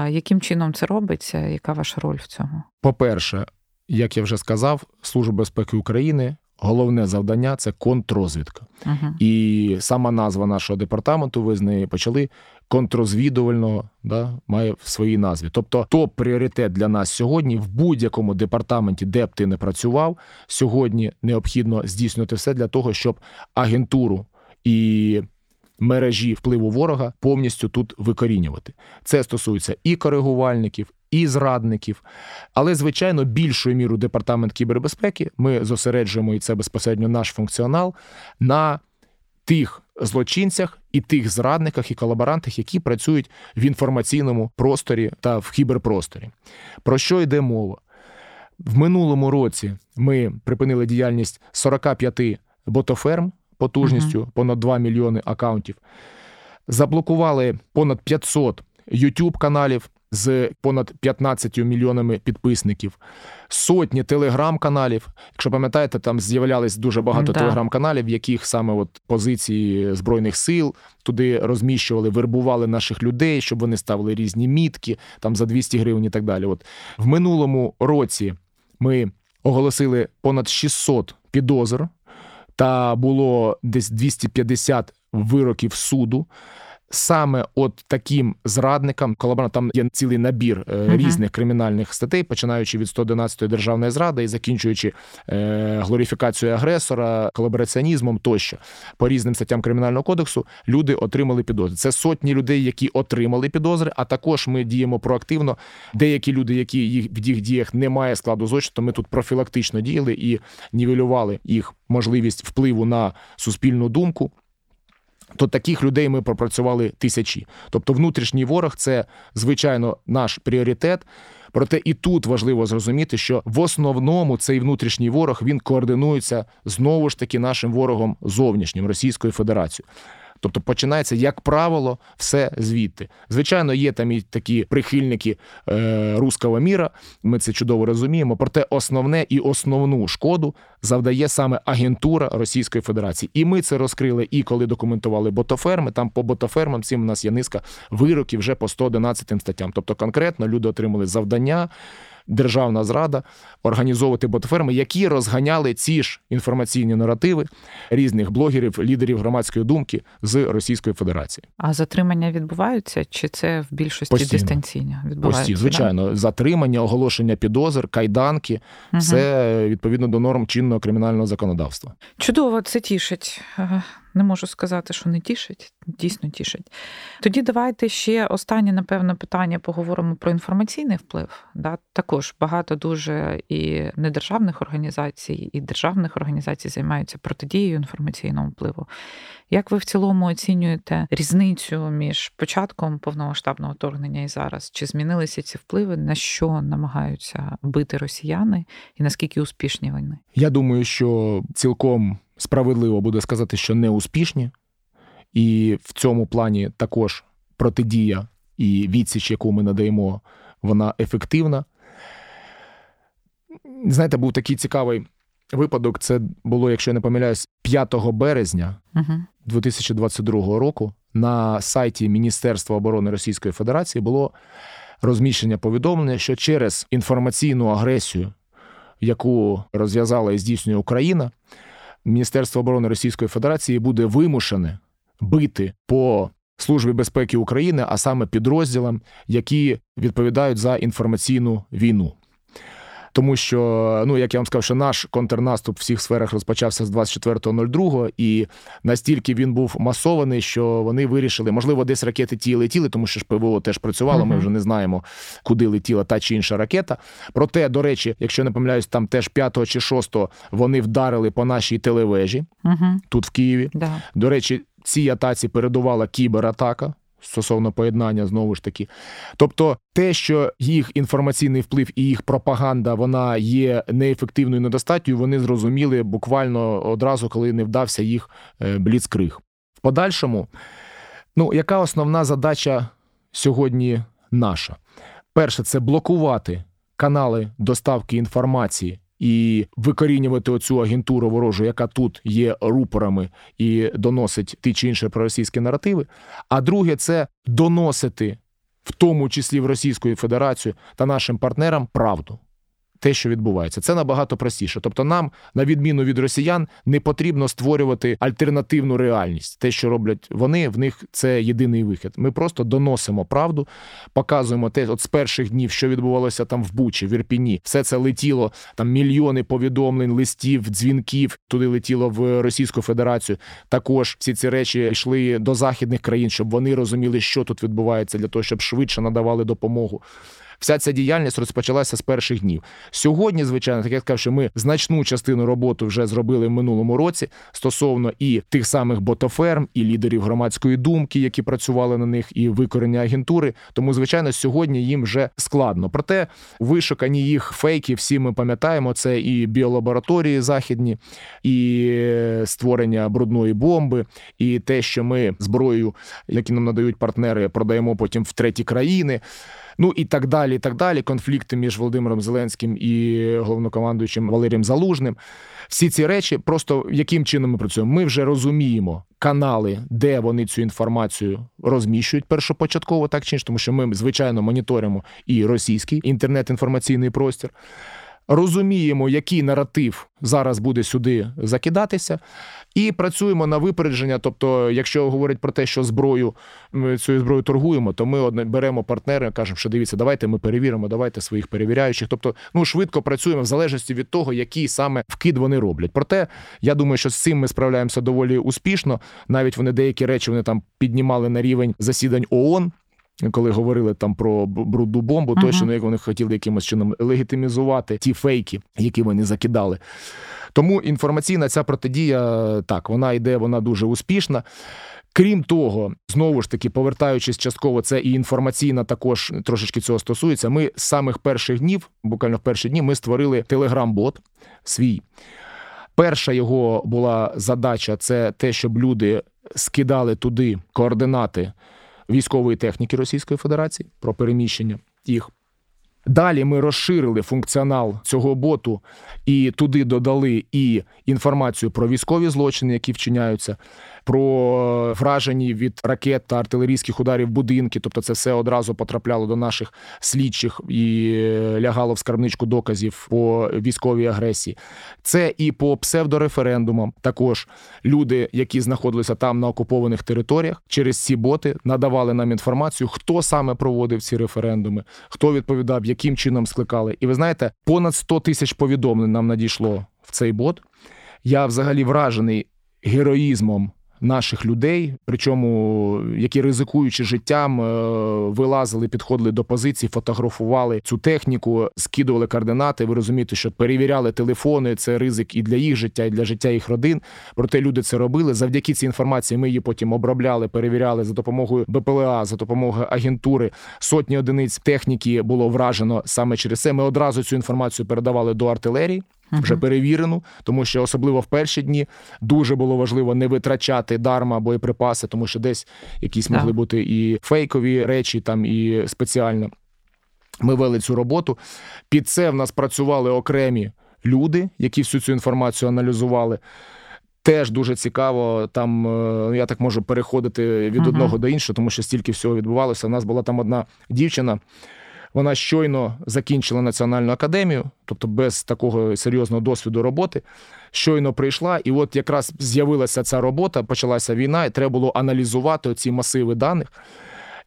Яким чином це робиться? Яка ваша роль в цьому? По-перше, як я вже сказав, Служба безпеки України. Головне завдання це контррозвідка. Uh-huh. І сама назва нашого департаменту, ви з неї почали контрозвідувального да, має в своїй назві. Тобто, топ пріоритет для нас сьогодні в будь-якому департаменті, де б ти не працював, сьогодні необхідно здійснювати все для того, щоб агентуру і мережі впливу ворога повністю тут викорінювати. Це стосується і коригувальників, і зрадників. Але, звичайно, більшою мірою департамент кібербезпеки ми зосереджуємо і це безпосередньо наш функціонал на тих злочинцях і тих зрадниках і колаборантах, які працюють в інформаційному просторі та в кіберпросторі. Про що йде мова? В минулому році ми припинили діяльність 45 ботоферм потужністю uh понад 2 мільйони акаунтів, заблокували понад 500 youtube каналів з понад 15 мільйонами підписників, сотні телеграм-каналів. Якщо пам'ятаєте, там з'являлись дуже багато да. телеграм-каналів, в яких саме от позиції збройних сил туди розміщували, вербували наших людей, щоб вони ставили різні мітки там за 200 гривень і так далі. От в минулому році ми оголосили понад 600 підозр, та було десь 250 вироків суду саме от таким зрадникам, колаборантам є цілий набір uh різних кримінальних статей, починаючи від 111 державної зради і закінчуючи е, глорифікацією агресора, колабораціонізмом тощо по різним статтям кримінального кодексу люди отримали підозри. Це сотні людей, які отримали підозри. А також ми діємо проактивно. Деякі люди, які їх в їх діях немає складу злочину, то ми тут профілактично діяли і нівелювали їх можливість впливу на суспільну думку то таких людей ми пропрацювали тисячі. Тобто, внутрішній ворог це звичайно наш пріоритет. Проте і тут важливо зрозуміти, що в основному цей внутрішній ворог він координується знову ж таки нашим ворогом зовнішнім Російською Федерацією. Тобто починається, як правило, все звідти. Звичайно, є там і такі прихильники е, руского міра. Ми це чудово розуміємо. Проте основне і основну шкоду завдає саме агентура Російської Федерації. І ми це розкрили і коли документували ботоферми. Там по ботофермам цим у нас є низка вироків вже по 111 статтям. Тобто, конкретно люди отримали завдання державна зрада організовувати ботферми, які розганяли ці ж інформаційні наративи різних блогерів, лідерів громадської думки з Російської Федерації. А затримання відбуваються чи це в більшості Постійно. дистанційно відбувається? Постійно, звичайно, да? затримання, оголошення підозр, кайданки угу. все відповідно до норм чинного кримінального законодавства. Чудово, це тішить. Не можу сказати, що не тішить, дійсно тішить. Тоді давайте ще останнє, напевно, питання поговоримо про інформаційний вплив. Да? Також багато дуже і недержавних організацій, і державних організацій займаються протидією інформаційному впливу. Як ви в цілому оцінюєте різницю між початком повномасштабного вторгнення і зараз? Чи змінилися ці впливи? На що намагаються бити росіяни, і наскільки успішні вони? Я думаю, що цілком справедливо буде сказати, що не успішні, і в цьому плані також протидія і відсіч, яку ми надаємо, вона ефективна. Знаєте, був такий цікавий випадок. Це було, якщо я не помиляюсь, 5 березня uh 2022 року на сайті Міністерства оборони Російської Федерації було розміщення повідомлення, що через інформаційну агресію, яку розв'язала і здійснює Україна, Міністерство оборони Російської Федерації буде вимушене бити по службі безпеки України, а саме підрозділам, які відповідають за інформаційну війну тому що, ну як я вам сказав, що наш контрнаступ в всіх сферах розпочався з 24.02, і настільки він був масований, що вони вирішили, можливо, десь ракети ті летіли, тому що ж ПВО теж працювало. Ми вже не знаємо, куди летіла та чи інша ракета. Проте, до речі, якщо не помиляюсь, там теж 5 чи 6 вони вдарили по нашій телевежі тут в Києві. Да. До речі, цій атаці передувала кібератака стосовно поєднання знову ж таки. Тобто, те, що їх інформаційний вплив і їх пропаганда вона є неефективною, недостатньою, вони зрозуміли буквально одразу, коли не вдався їх е, бліцкриг. В подальшому, ну яка основна задача сьогодні наша? Перше, це блокувати канали доставки інформації і викорінювати оцю агентуру ворожу, яка тут є рупорами і доносить ті чи інші проросійські наративи. А друге, це доносити в тому числі в Російську Федерацію та нашим партнерам правду. Те, що відбувається. Це набагато простіше. Тобто, нам, на відміну від росіян, не потрібно створювати альтернативну реальність. Те, що роблять вони, в них це єдиний вихід. Ми просто доносимо правду, показуємо те, от з перших днів, що відбувалося там в Бучі, в Ірпіні, все це летіло там мільйони повідомлень, листів, дзвінків. Туди летіло в Російську Федерацію. Також всі ці речі йшли до західних країн, щоб вони розуміли, що тут відбувається, для того, щоб швидше надавали допомогу. Вся ця діяльність розпочалася з перших днів. Сьогодні, звичайно, так я сказав, що ми значну частину роботи вже зробили в минулому році стосовно і тих самих ботоферм, і лідерів громадської думки, які працювали на них, і викорення агентури. Тому, звичайно, сьогодні їм вже складно. Проте вишукані їх фейки, всі ми пам'ятаємо, це і біолабораторії західні, і створення брудної бомби, і те, що ми зброєю, які нам надають партнери, продаємо потім в треті країни. Ну і так далі. і так далі. Конфлікти між Володимиром Зеленським і головнокомандуючим Валерієм Залужним. Всі ці речі, просто яким чином ми працюємо? Ми вже розуміємо канали, де вони цю інформацію розміщують першопочатково, так чи інше, тому що ми звичайно моніторимо і російський інтернет-інформаційний простір розуміємо, який наратив зараз буде сюди закидатися, і працюємо на випередження. Тобто, якщо говорять про те, що зброю ми цією зброєю торгуємо, то ми беремо партнери, кажемо, що дивіться, давайте ми перевіримо, давайте своїх перевіряючих. Тобто, ну швидко працюємо в залежності від того, який саме вкид вони роблять. Проте я думаю, що з цим ми справляємося доволі успішно. Навіть вони деякі речі вони там піднімали на рівень засідань ООН коли говорили там про брудну бомбу, uh-huh. точно як вони хотіли якимось чином легітимізувати ті фейки, які вони закидали. Тому інформаційна ця протидія так, вона йде, вона дуже успішна. Крім того, знову ж таки, повертаючись частково, це і інформаційна також трошечки цього стосується. Ми з самих перших днів, буквально в перші дні, ми створили телеграм-бот свій. Перша його була задача це те, щоб люди скидали туди координати військової техніки Російської Федерації про переміщення їх. Далі ми розширили функціонал цього боту і туди додали і інформацію про військові злочини, які вчиняються, про вражені від ракет та артилерійських ударів будинки. Тобто, це все одразу потрапляло до наших слідчих і лягало в скарбничку доказів по військовій агресії. Це і по псевдореферендумам. Також люди, які знаходилися там на окупованих територіях, через ці боти надавали нам інформацію, хто саме проводив ці референдуми, хто відповідав, яким чином скликали. І ви знаєте, понад 100 тисяч повідомлень нам надійшло в цей бот. Я взагалі вражений героїзмом наших людей, причому які ризикуючи життям, е, вилазили, підходили до позиції, фотографували цю техніку, скидували координати. Ви розумієте, що перевіряли телефони. Це ризик і для їх життя, і для життя їх родин. Проте люди це робили. Завдяки цій інформації ми її потім обробляли, перевіряли за допомогою БПЛА, за допомогою агентури. Сотні одиниць техніки було вражено саме через це. Ми одразу цю інформацію передавали до артилерії вже перевірену, тому що особливо в перші дні дуже було важливо не витрачати дарма боєприпаси, тому що десь якісь могли бути і фейкові речі, там і спеціально. Ми вели цю роботу. Під це в нас працювали окремі люди, які всю цю інформацію аналізували. Теж дуже цікаво. Там е, я так можу переходити від uh-huh. одного до іншого, тому що стільки всього відбувалося. У нас була там одна дівчина. Вона щойно закінчила національну академію, тобто без такого серйозного досвіду роботи. Щойно прийшла, і от якраз з'явилася ця робота, почалася війна, і треба було аналізувати ці масиви даних.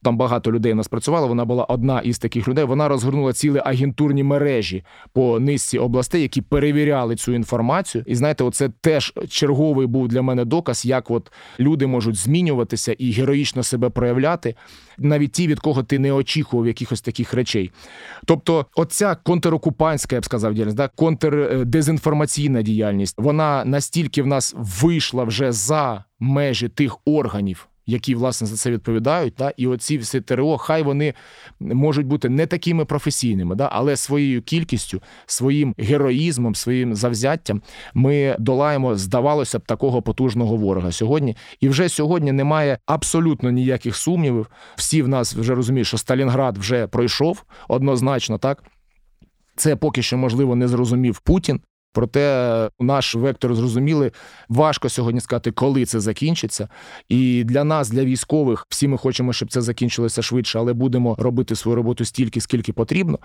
Там багато людей у нас працювало. Вона була одна із таких людей. Вона розгорнула цілі агентурні мережі по низці областей, які перевіряли цю інформацію. І знаєте, оце теж черговий був для мене доказ, як от люди можуть змінюватися і героїчно себе проявляти, навіть ті, від кого ти не очікував якихось таких речей. Тобто, оця контрокупантська, я б сказав, діяльність, да, контрдезінформаційна діяльність, вона настільки в нас вийшла вже за межі тих органів які власне за це відповідають. Та і оці всі ТРО, хай вони можуть бути не такими професійними, да, але своєю кількістю, своїм героїзмом, своїм завзяттям ми долаємо, здавалося б, такого потужного ворога сьогодні. І вже сьогодні немає абсолютно ніяких сумнівів. Всі в нас вже розуміють, що Сталінград вже пройшов однозначно, так. Це поки що можливо не зрозумів Путін. Проте наш вектор зрозуміли, важко сьогодні сказати, коли це закінчиться. І для нас, для військових, всі ми хочемо, щоб це закінчилося швидше, але будемо робити свою роботу стільки, скільки потрібно.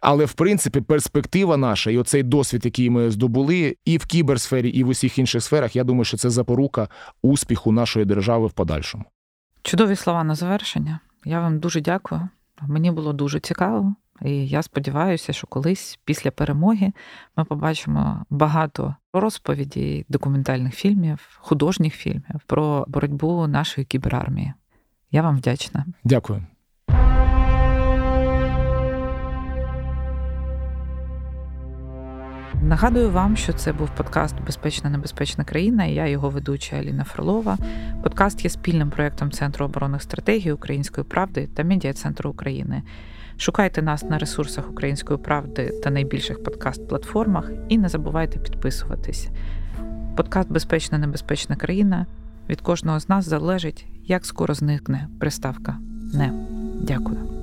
Але в принципі, перспектива наша і оцей досвід, який ми здобули, і в кіберсфері, і в усіх інших сферах, я думаю, що це запорука успіху нашої держави в подальшому. Чудові слова на завершення. Я вам дуже дякую. Мені було дуже цікаво. І я сподіваюся, що колись після перемоги ми побачимо багато розповідей, документальних фільмів, художніх фільмів про боротьбу нашої кіберармії. Я вам вдячна. Дякую. Нагадую вам, що це був подкаст Безпечна небезпечна країна. і Я його ведуча Аліна Фролова. Подкаст є спільним проєктом Центру оборонних стратегій Української правди та Медіа Центру України. Шукайте нас на ресурсах Української правди та найбільших подкаст-платформах і не забувайте підписуватись. Подкаст Безпечна небезпечна країна від кожного з нас залежить, як скоро зникне приставка не. Дякую.